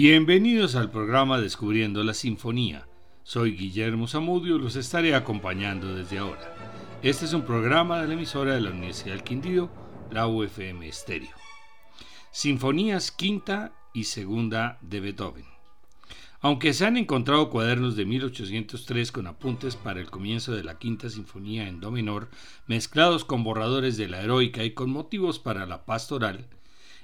Bienvenidos al programa Descubriendo la Sinfonía. Soy Guillermo Zamudio y los estaré acompañando desde ahora. Este es un programa de la emisora de la Universidad del Quindío, la UFM Estéreo. Sinfonías quinta y segunda de Beethoven. Aunque se han encontrado cuadernos de 1803 con apuntes para el comienzo de la quinta sinfonía en do menor, mezclados con borradores de la heroica y con motivos para la pastoral,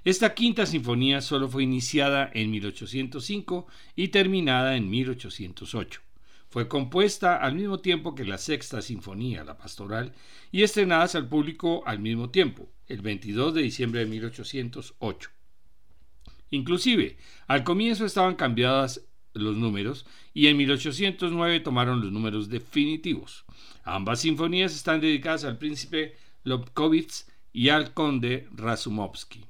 esta quinta sinfonía solo fue iniciada en 1805 y terminada en 1808. Fue compuesta al mismo tiempo que la sexta sinfonía, la pastoral, y estrenadas al público al mismo tiempo, el 22 de diciembre de 1808. Inclusive, al comienzo estaban cambiadas los números y en 1809 tomaron los números definitivos. Ambas sinfonías están dedicadas al príncipe Lobkowitz y al conde Razumovsky.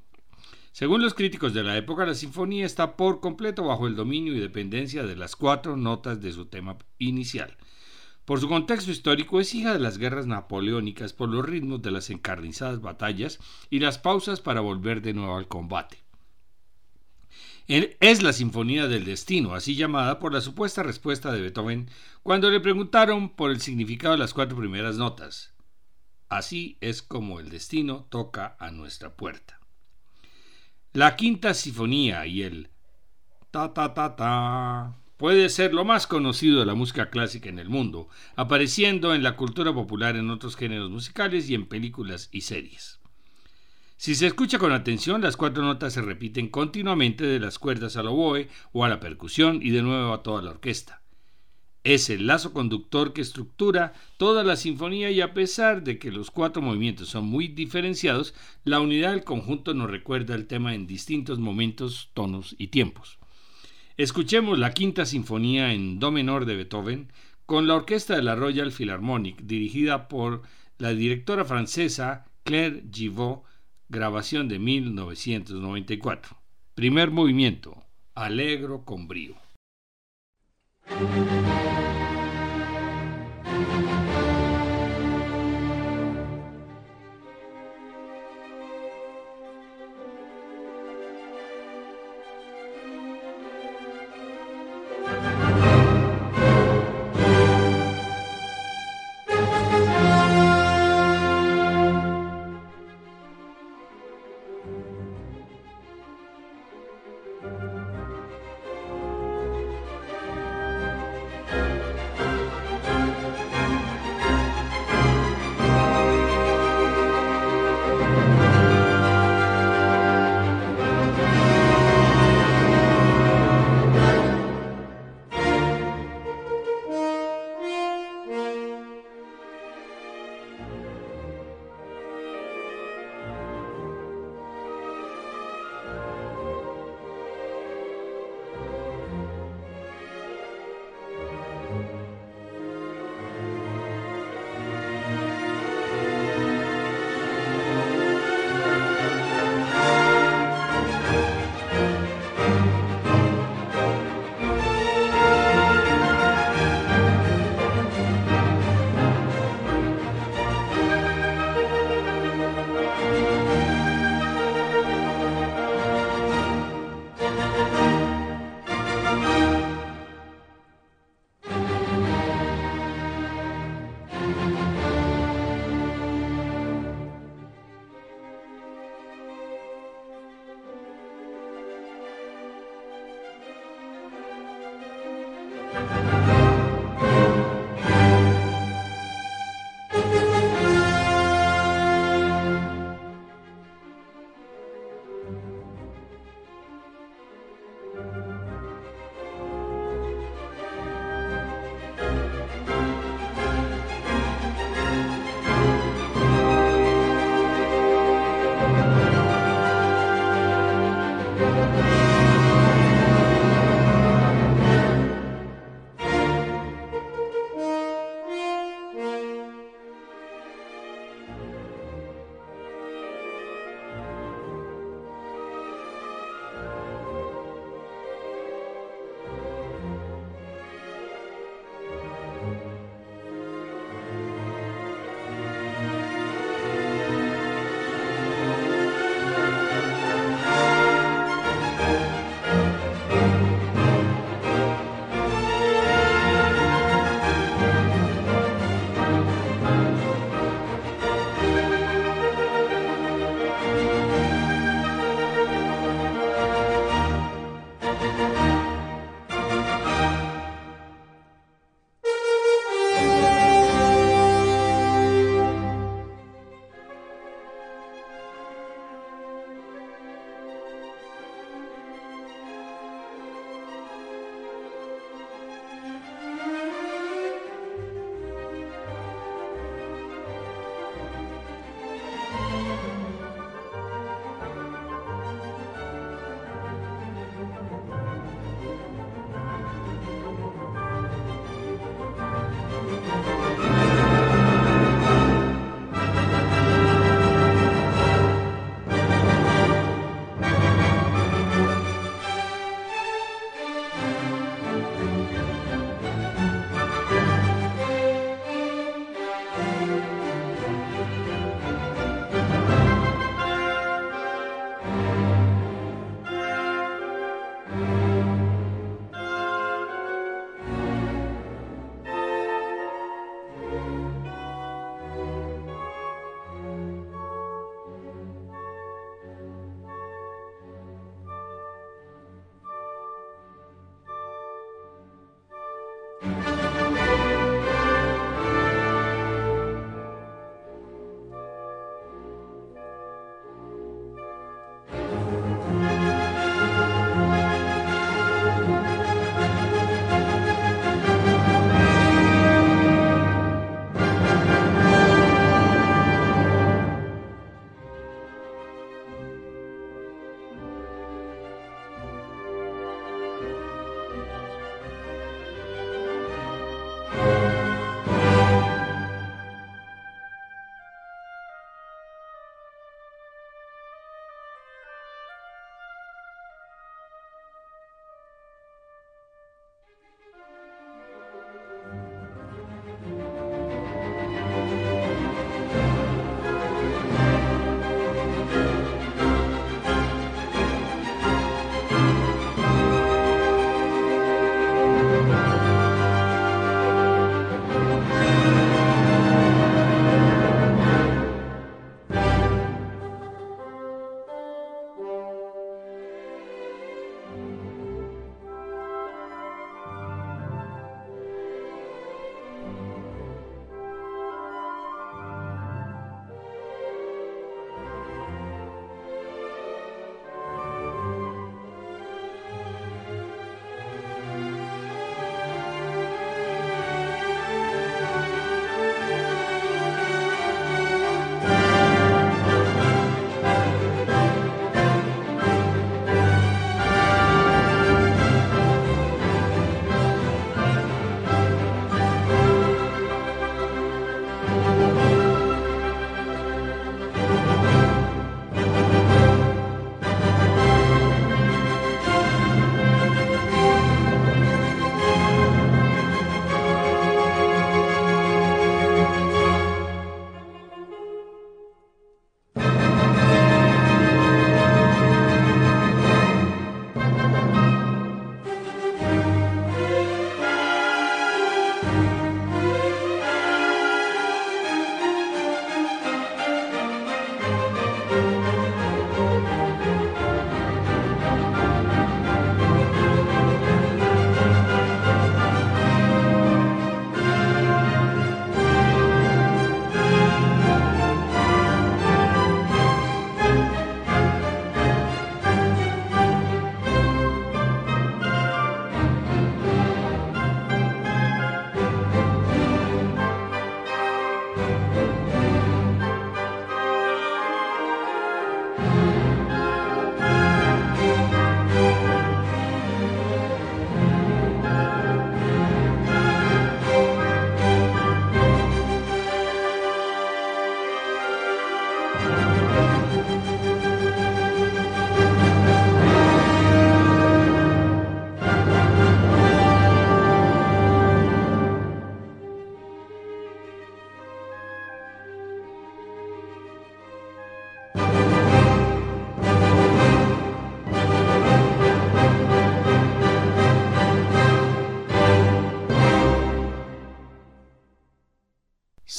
Según los críticos de la época, la sinfonía está por completo bajo el dominio y dependencia de las cuatro notas de su tema inicial. Por su contexto histórico es hija de las guerras napoleónicas por los ritmos de las encarnizadas batallas y las pausas para volver de nuevo al combate. Es la Sinfonía del Destino, así llamada por la supuesta respuesta de Beethoven cuando le preguntaron por el significado de las cuatro primeras notas. Así es como el destino toca a nuestra puerta. La quinta sinfonía y el ta ta ta ta puede ser lo más conocido de la música clásica en el mundo, apareciendo en la cultura popular en otros géneros musicales y en películas y series. Si se escucha con atención, las cuatro notas se repiten continuamente de las cuerdas al oboe o a la percusión y de nuevo a toda la orquesta. Es el lazo conductor que estructura toda la sinfonía y a pesar de que los cuatro movimientos son muy diferenciados, la unidad del conjunto nos recuerda el tema en distintos momentos, tonos y tiempos. Escuchemos la quinta sinfonía en do menor de Beethoven con la orquesta de la Royal Philharmonic dirigida por la directora francesa Claire Givot, grabación de 1994. Primer movimiento, alegro con brío. Thank you.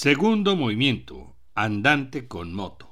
Segundo movimiento, andante con moto.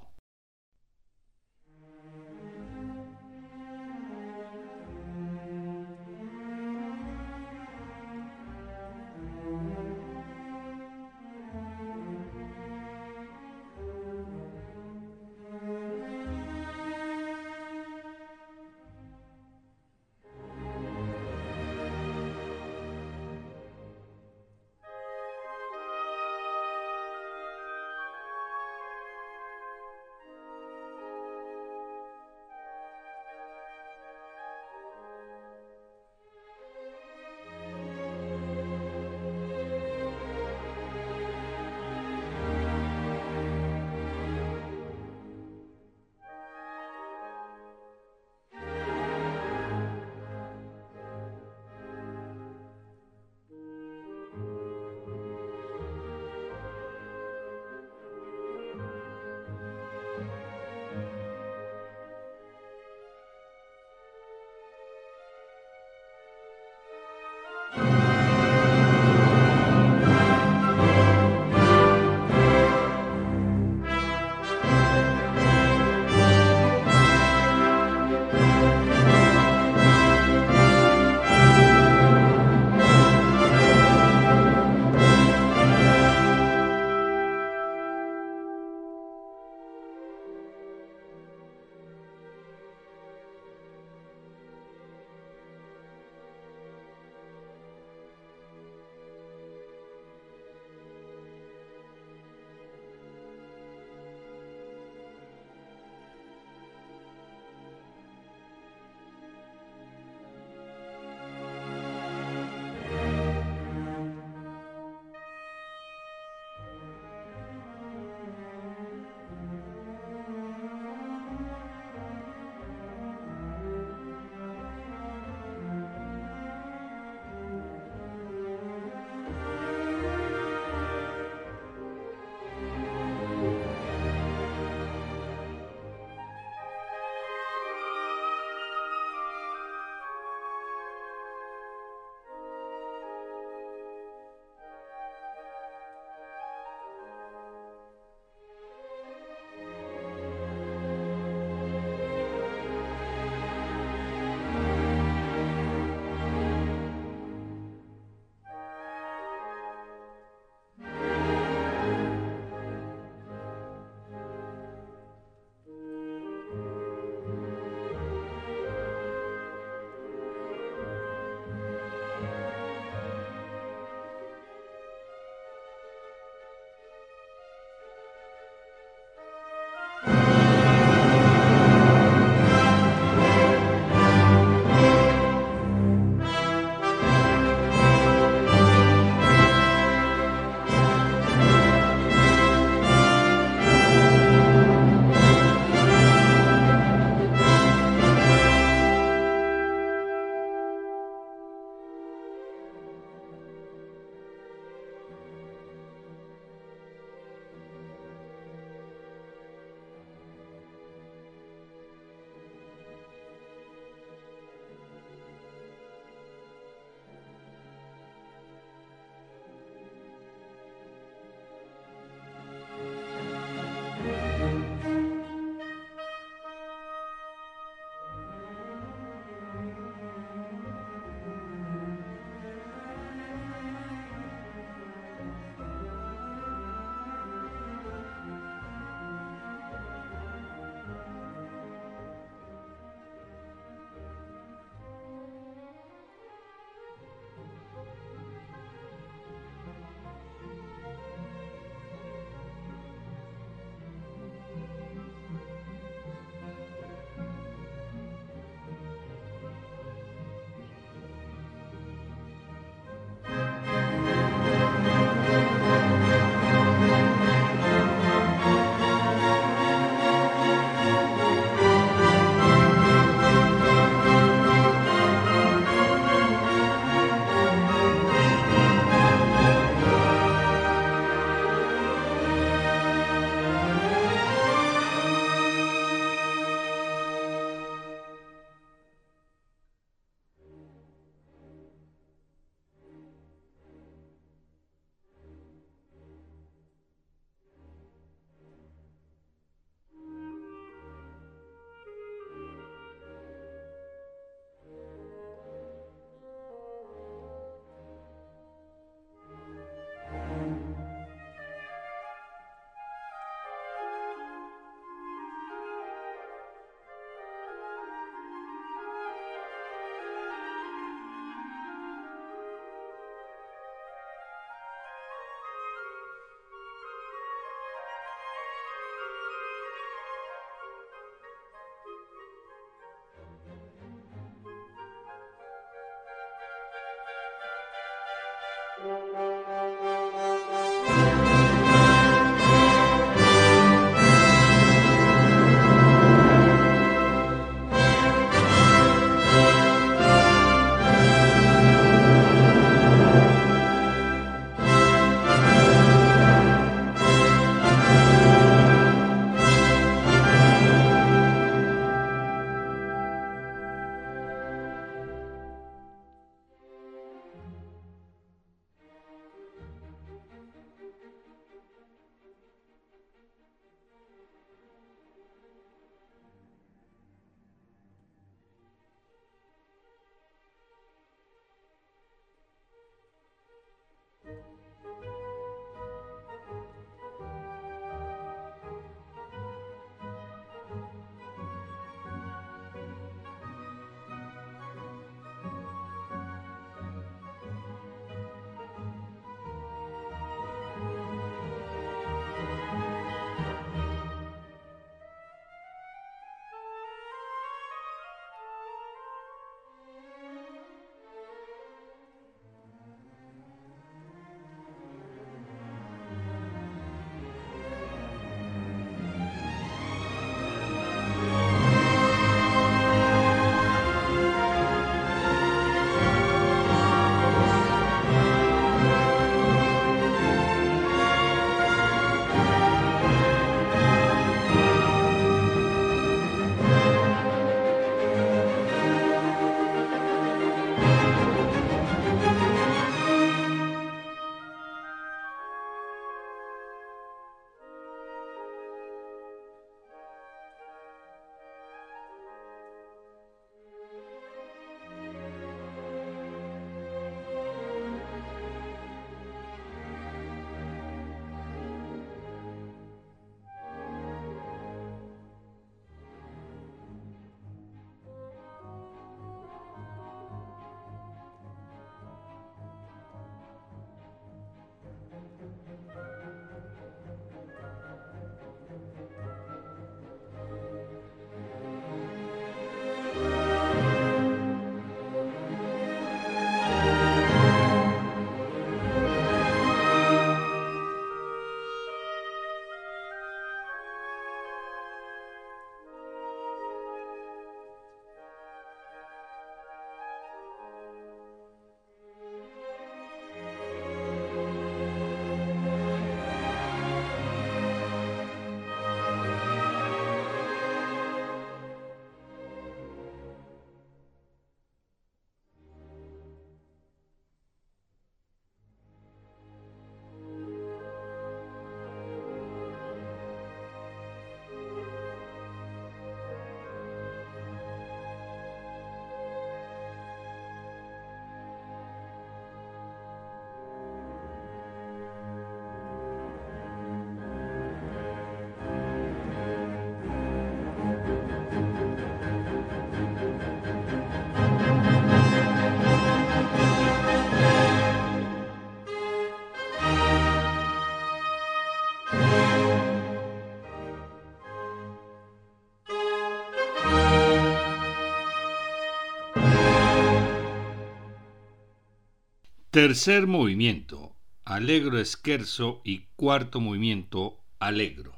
Tercer movimiento, Alegro Esquerzo y cuarto movimiento, Alegro.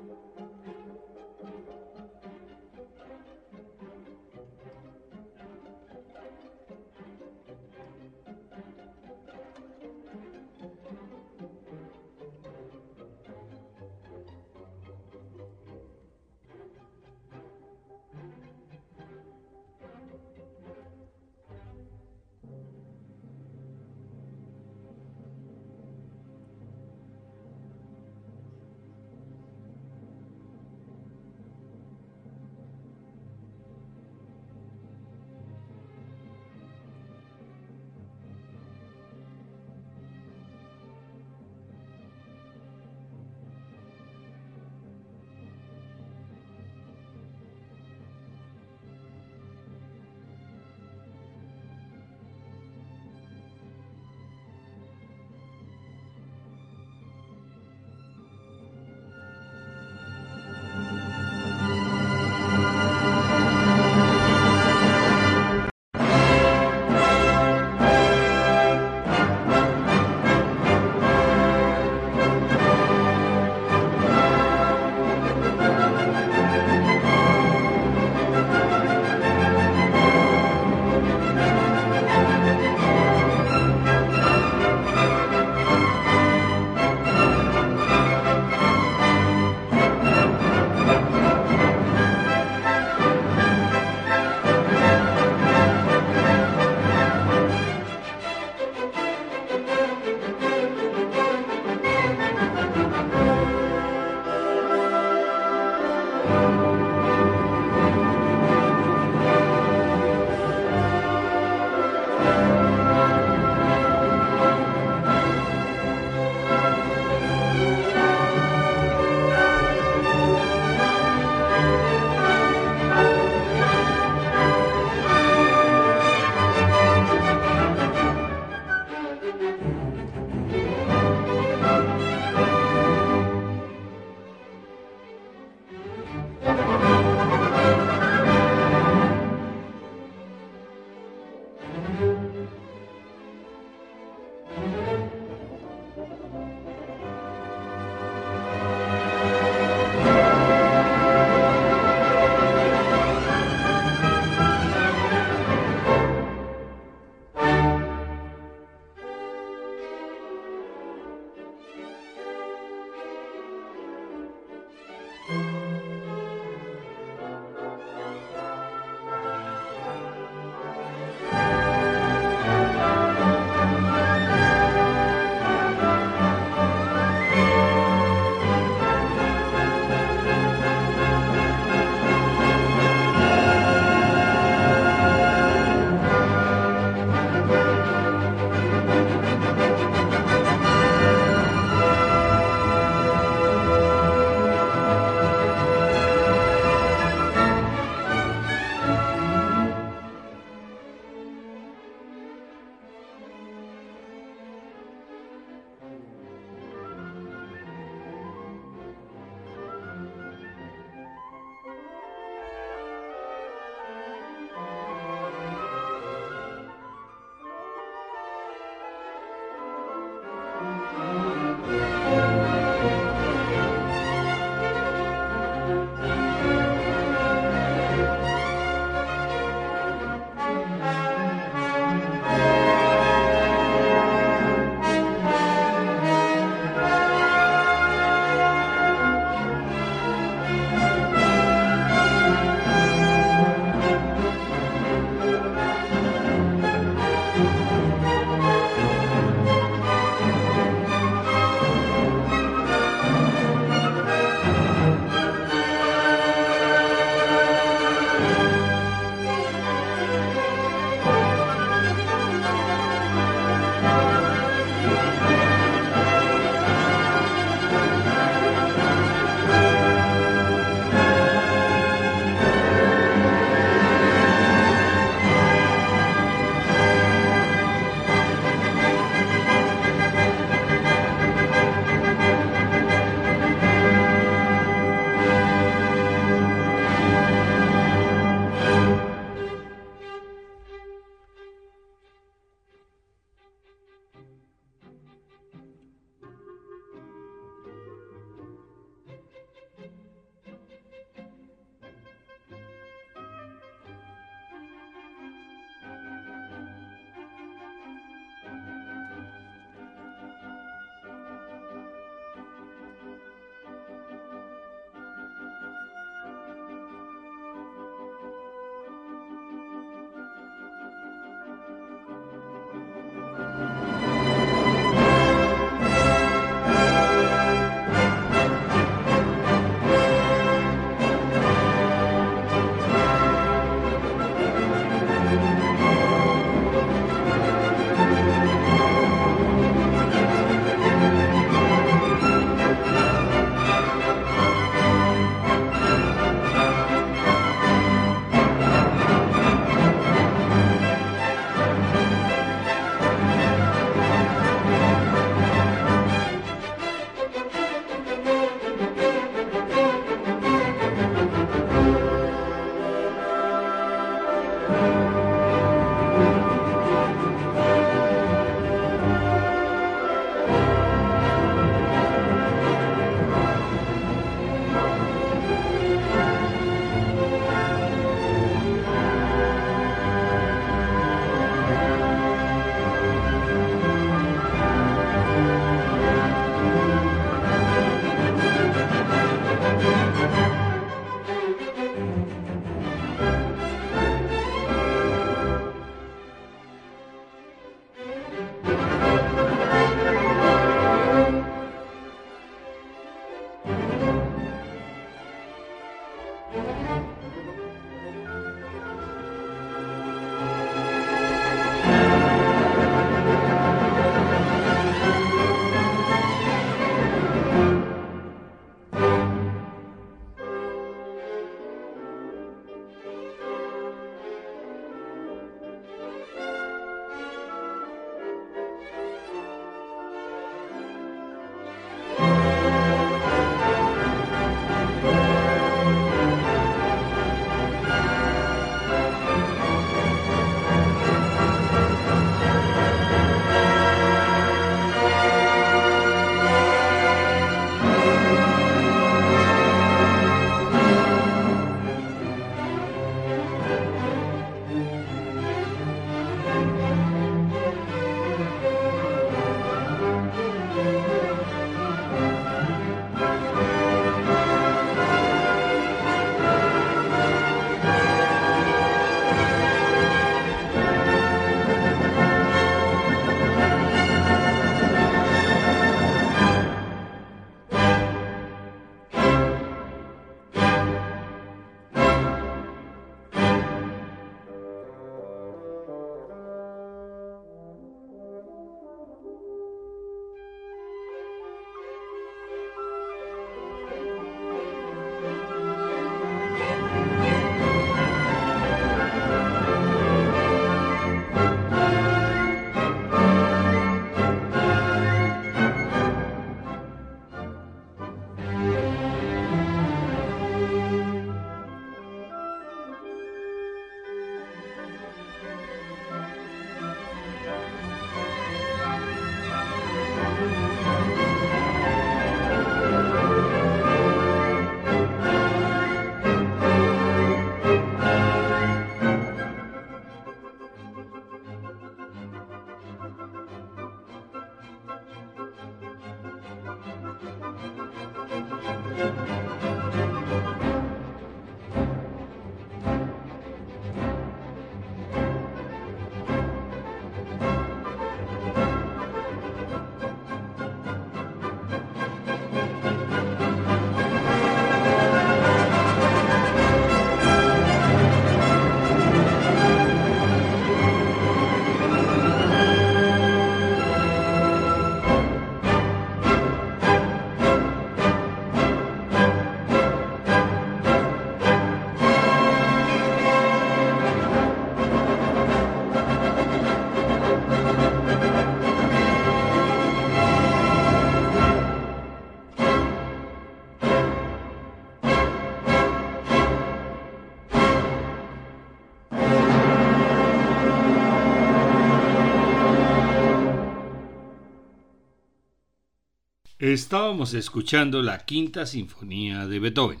Estábamos escuchando la Quinta Sinfonía de Beethoven.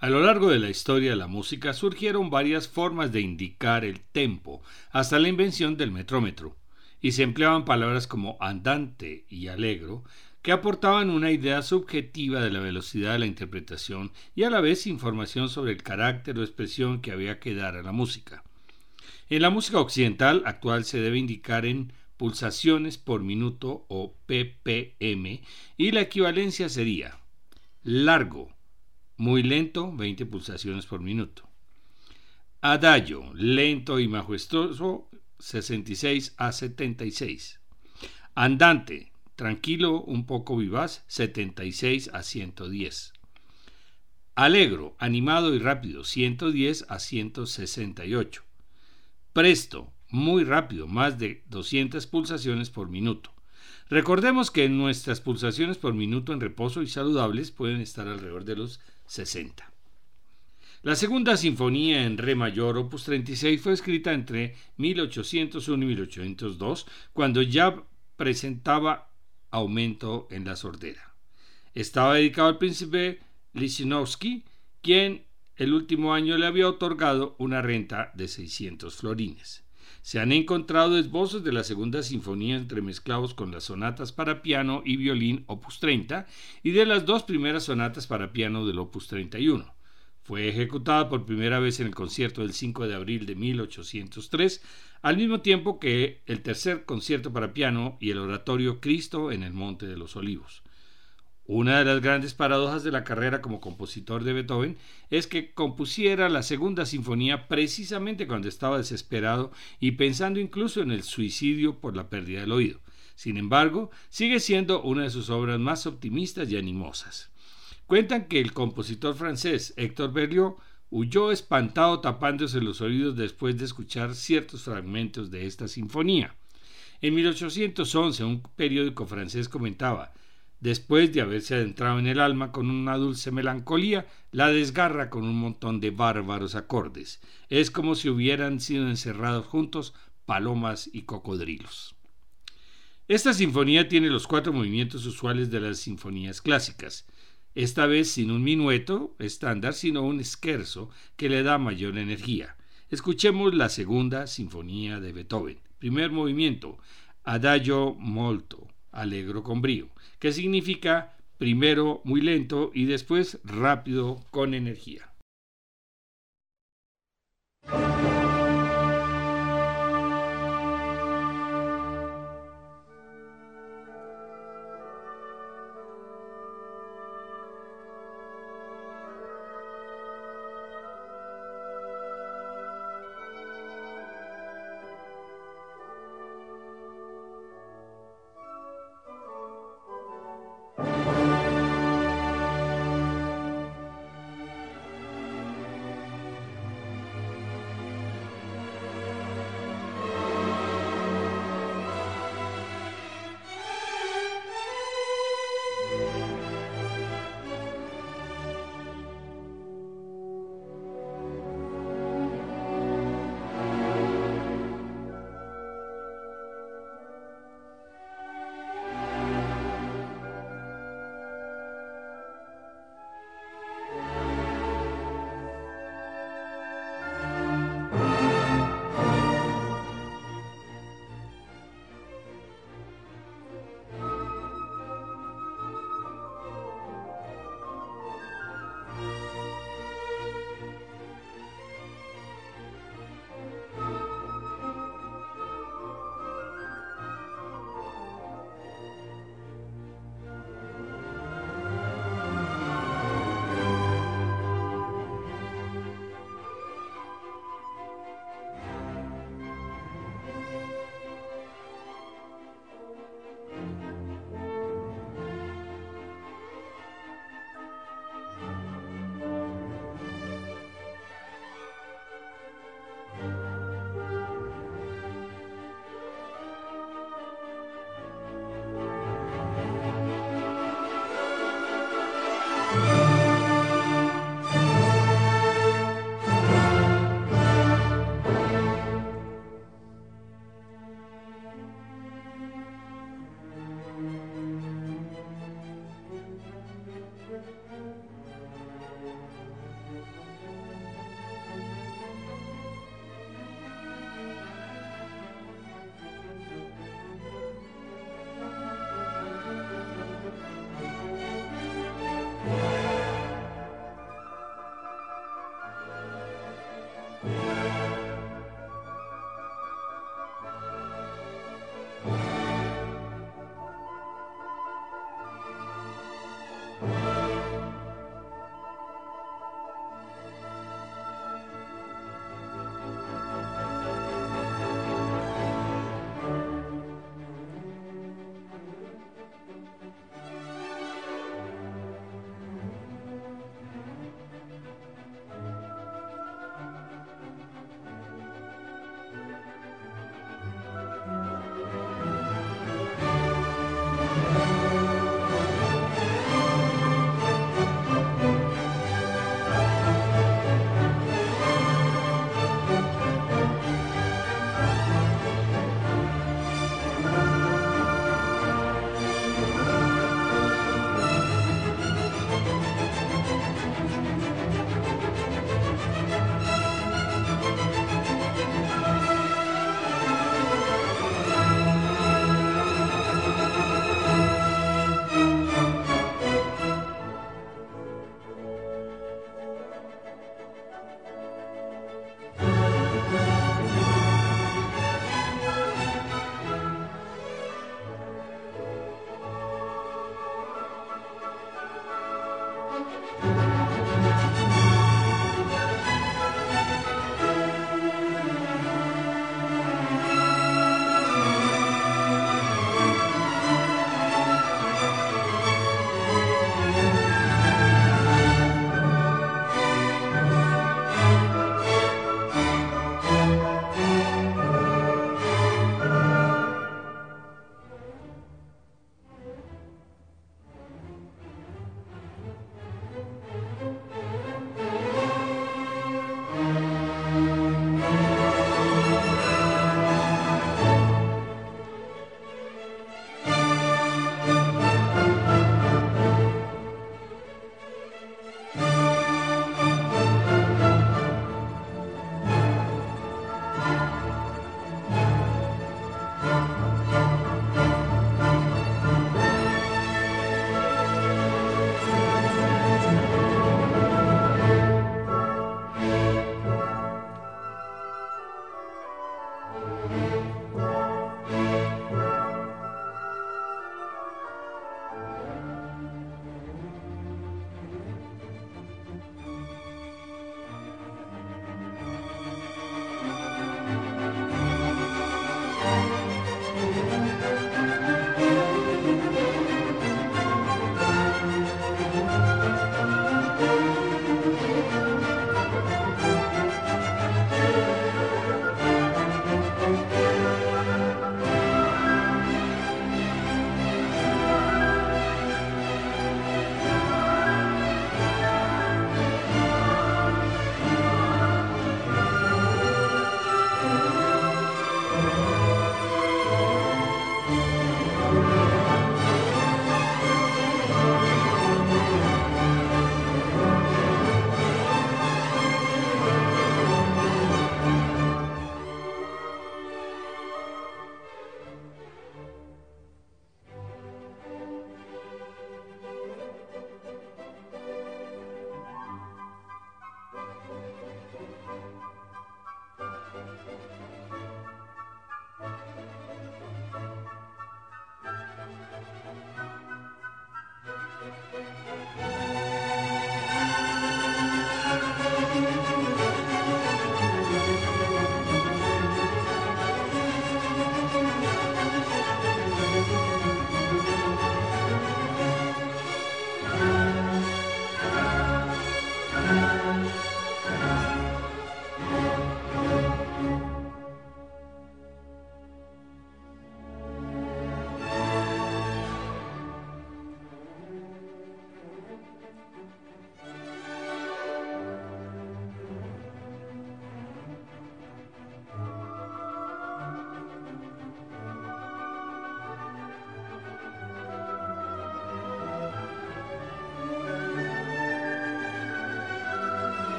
A lo largo de la historia de la música surgieron varias formas de indicar el tempo, hasta la invención del metrómetro, y se empleaban palabras como andante y alegro, que aportaban una idea subjetiva de la velocidad de la interpretación y a la vez información sobre el carácter o expresión que había que dar a la música. En la música occidental actual se debe indicar en pulsaciones por minuto o ppm y la equivalencia sería largo, muy lento, 20 pulsaciones por minuto. Adagio, lento y majestuoso, 66 a 76. Andante, tranquilo, un poco vivaz, 76 a 110. Alegro, animado y rápido, 110 a 168. Presto, muy rápido, más de 200 pulsaciones por minuto. Recordemos que nuestras pulsaciones por minuto en reposo y saludables pueden estar alrededor de los 60. La segunda sinfonía en re mayor, opus 36, fue escrita entre 1801 y 1802, cuando ya presentaba aumento en la sordera. Estaba dedicado al príncipe Lichnowsky, quien el último año le había otorgado una renta de 600 florines. Se han encontrado esbozos de la segunda sinfonía entremezclados con las sonatas para piano y violín opus 30 y de las dos primeras sonatas para piano del opus 31. Fue ejecutada por primera vez en el concierto del 5 de abril de 1803, al mismo tiempo que el tercer concierto para piano y el oratorio Cristo en el Monte de los Olivos. Una de las grandes paradojas de la carrera como compositor de Beethoven es que compusiera la segunda sinfonía precisamente cuando estaba desesperado y pensando incluso en el suicidio por la pérdida del oído. Sin embargo, sigue siendo una de sus obras más optimistas y animosas. Cuentan que el compositor francés Héctor Berlioz huyó espantado tapándose los oídos después de escuchar ciertos fragmentos de esta sinfonía. En 1811 un periódico francés comentaba Después de haberse adentrado en el alma con una dulce melancolía, la desgarra con un montón de bárbaros acordes. Es como si hubieran sido encerrados juntos palomas y cocodrilos. Esta sinfonía tiene los cuatro movimientos usuales de las sinfonías clásicas, esta vez sin un minueto estándar, sino un scherzo que le da mayor energía. Escuchemos la segunda sinfonía de Beethoven. Primer movimiento, Adagio molto, alegro con brío que significa primero muy lento y después rápido con energía.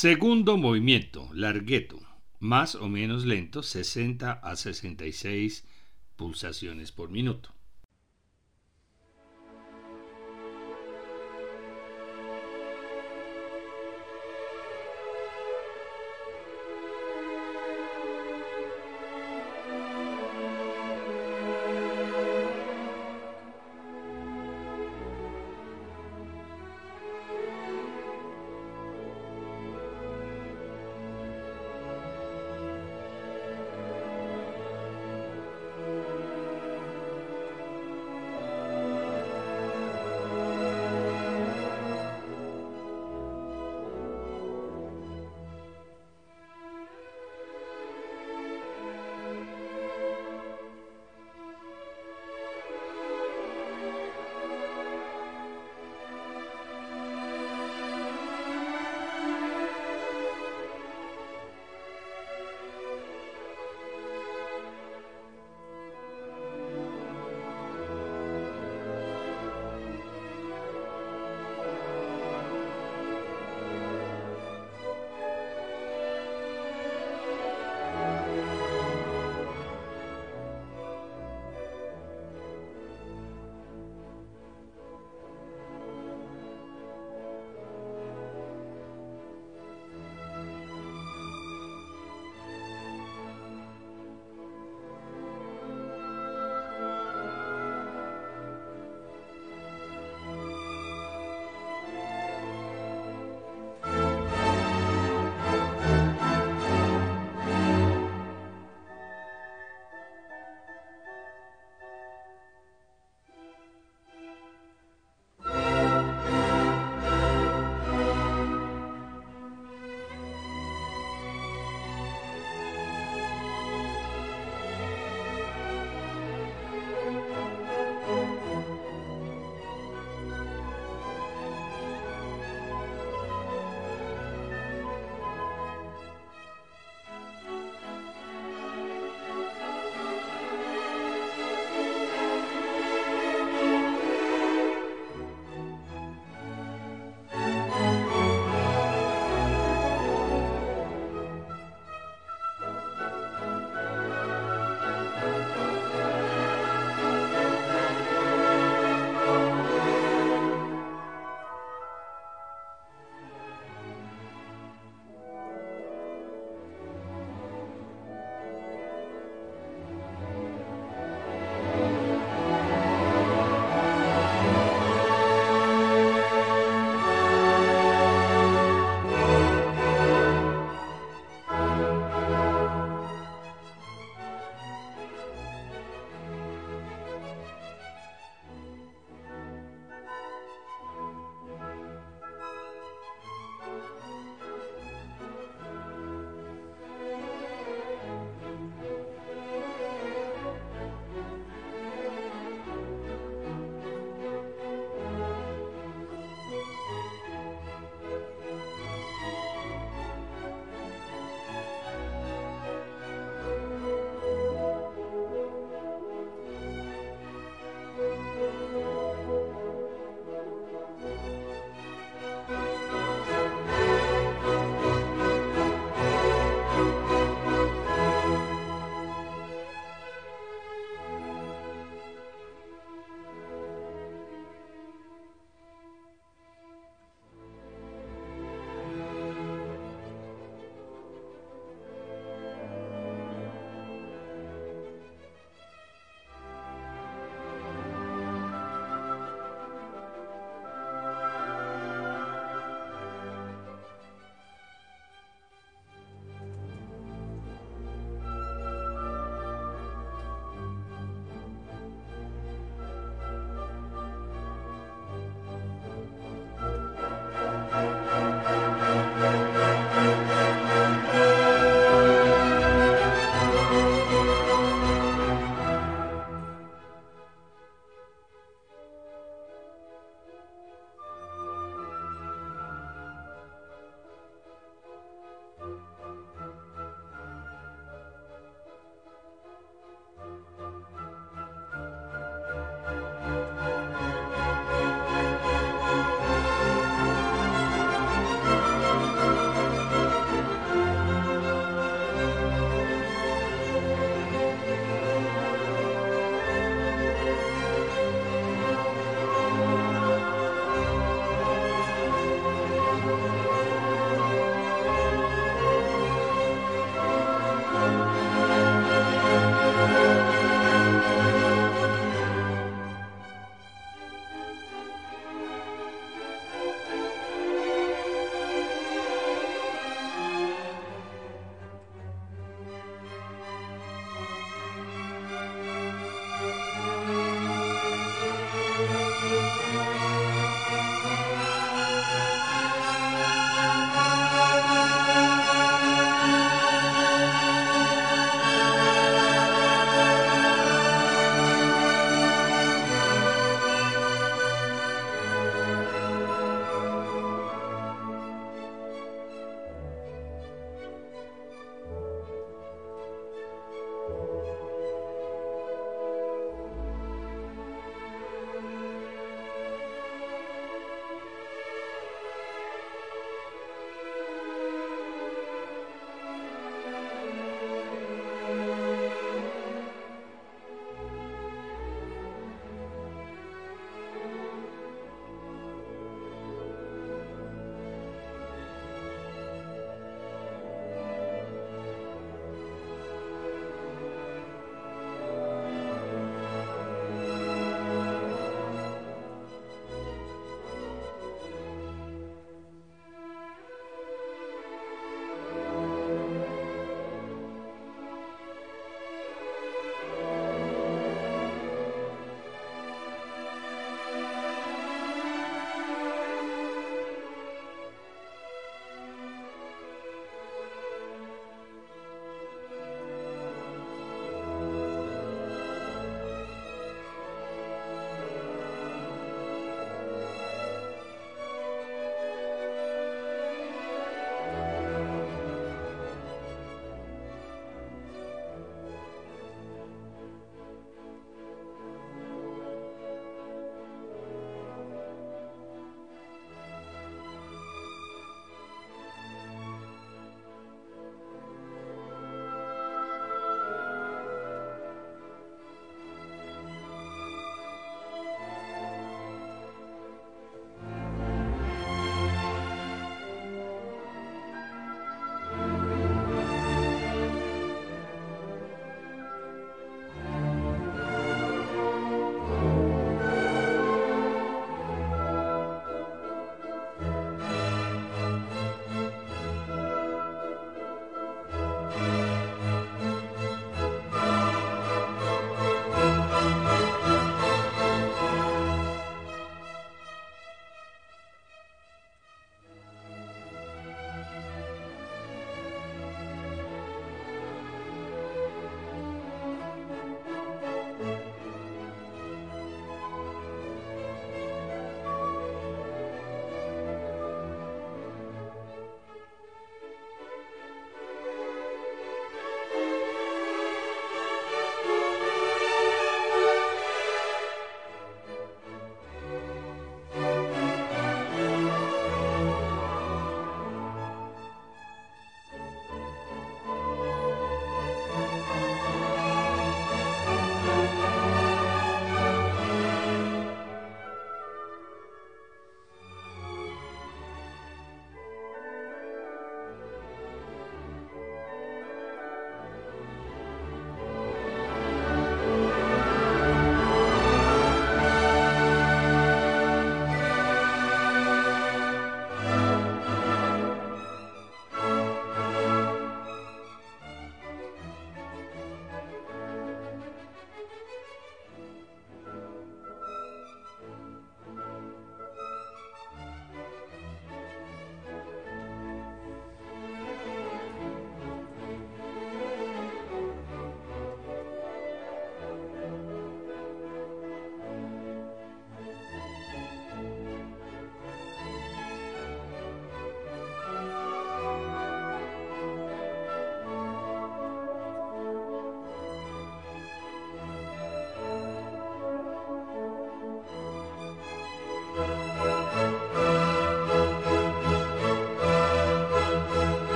Segundo movimiento, largueto, más o menos lento, 60 a 66 pulsaciones por minuto.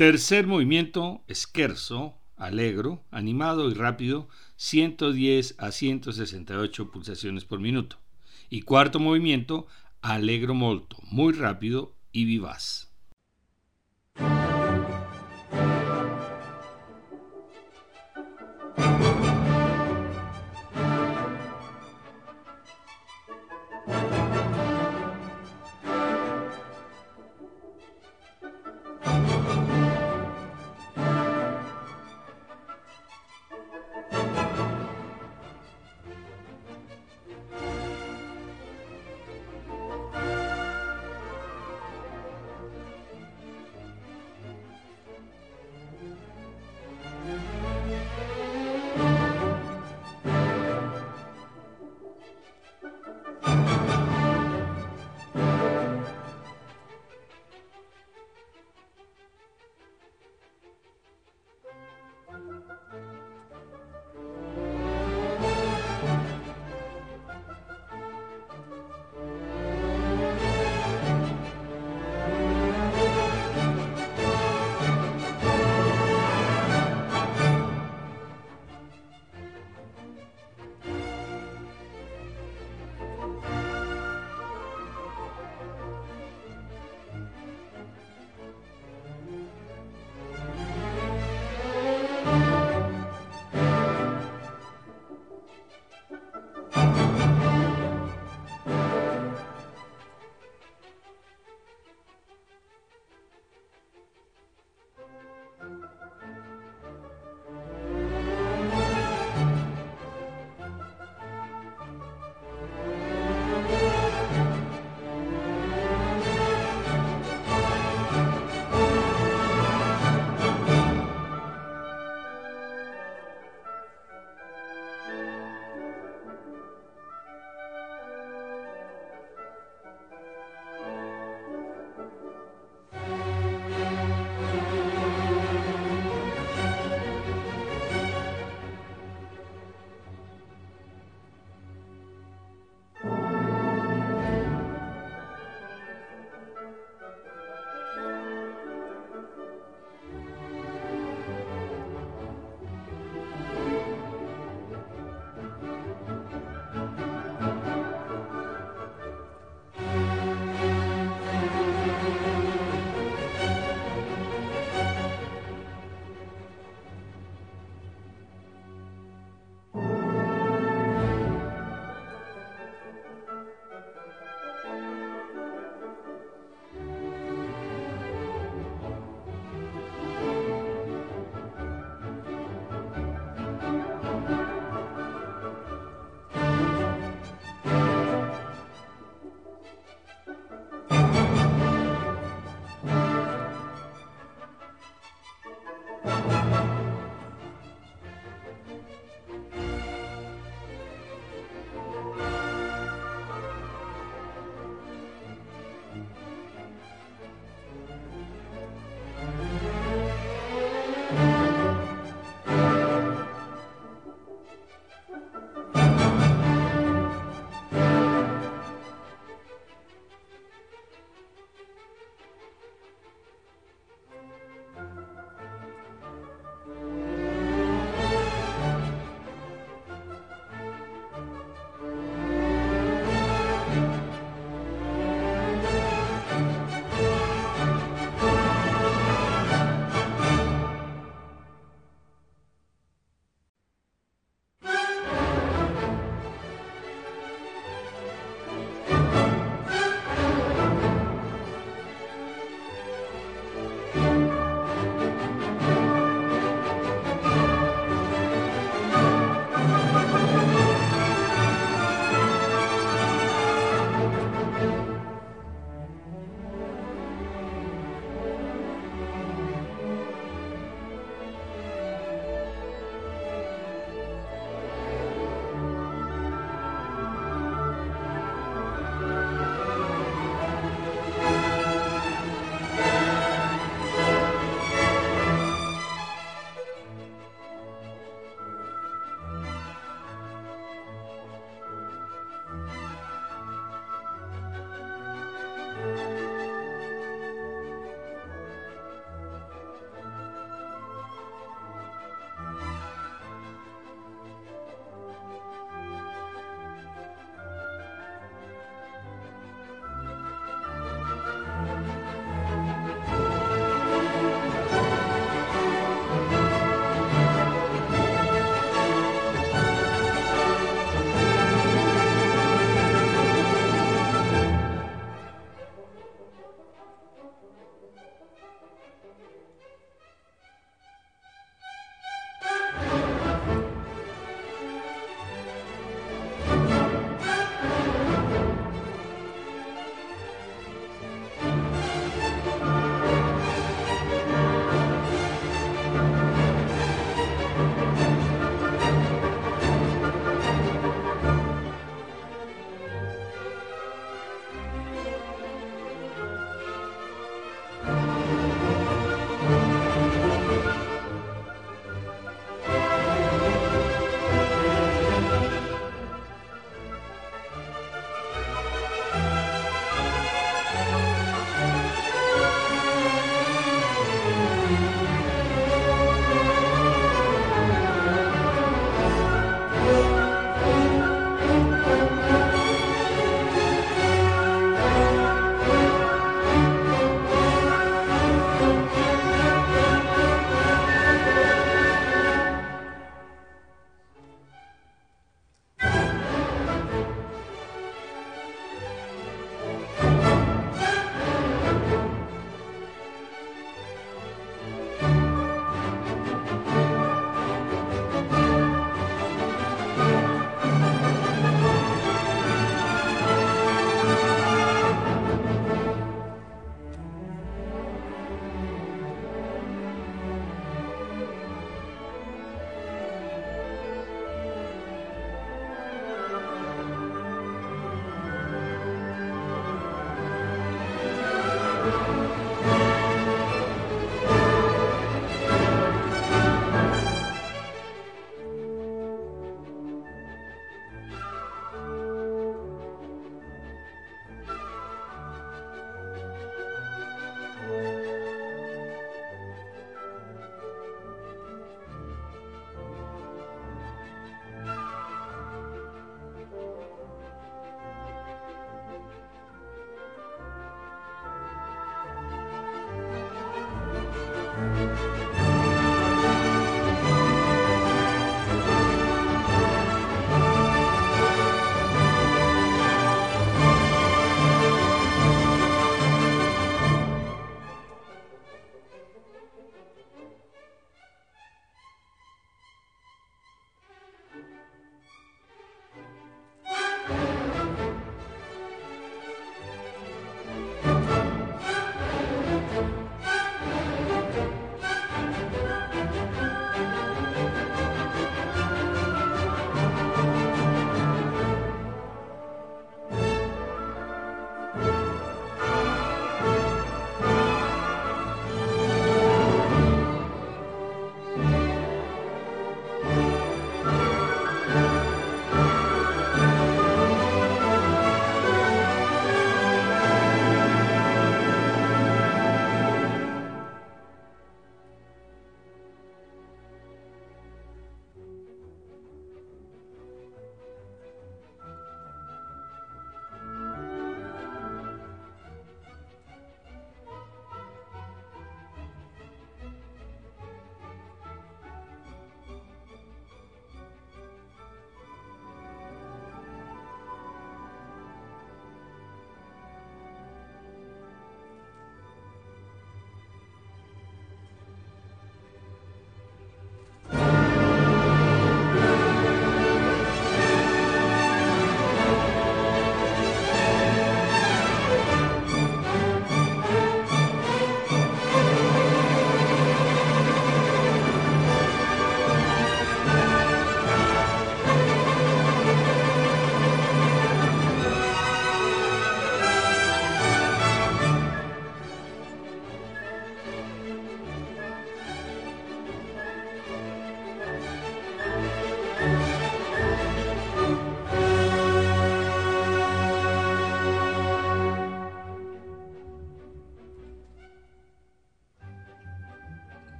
Tercer movimiento, scherzo, alegro, animado y rápido, 110 a 168 pulsaciones por minuto. Y cuarto movimiento, allegro molto, muy rápido y vivaz.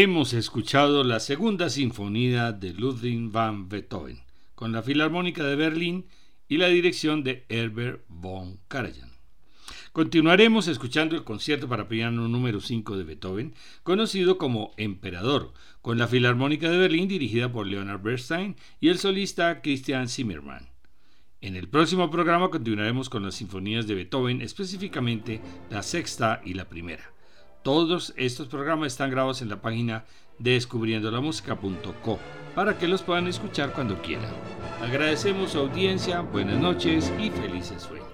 Hemos escuchado la segunda sinfonía de Ludwig van Beethoven, con la Filarmónica de Berlín y la dirección de Herbert von Karajan. Continuaremos escuchando el concierto para piano número 5 de Beethoven, conocido como Emperador, con la Filarmónica de Berlín dirigida por Leonard Bernstein y el solista Christian Zimmermann. En el próximo programa continuaremos con las sinfonías de Beethoven, específicamente la sexta y la primera. Todos estos programas están grabados en la página descubriendolamusica.co para que los puedan escuchar cuando quieran. Agradecemos su audiencia, buenas noches y felices sueños.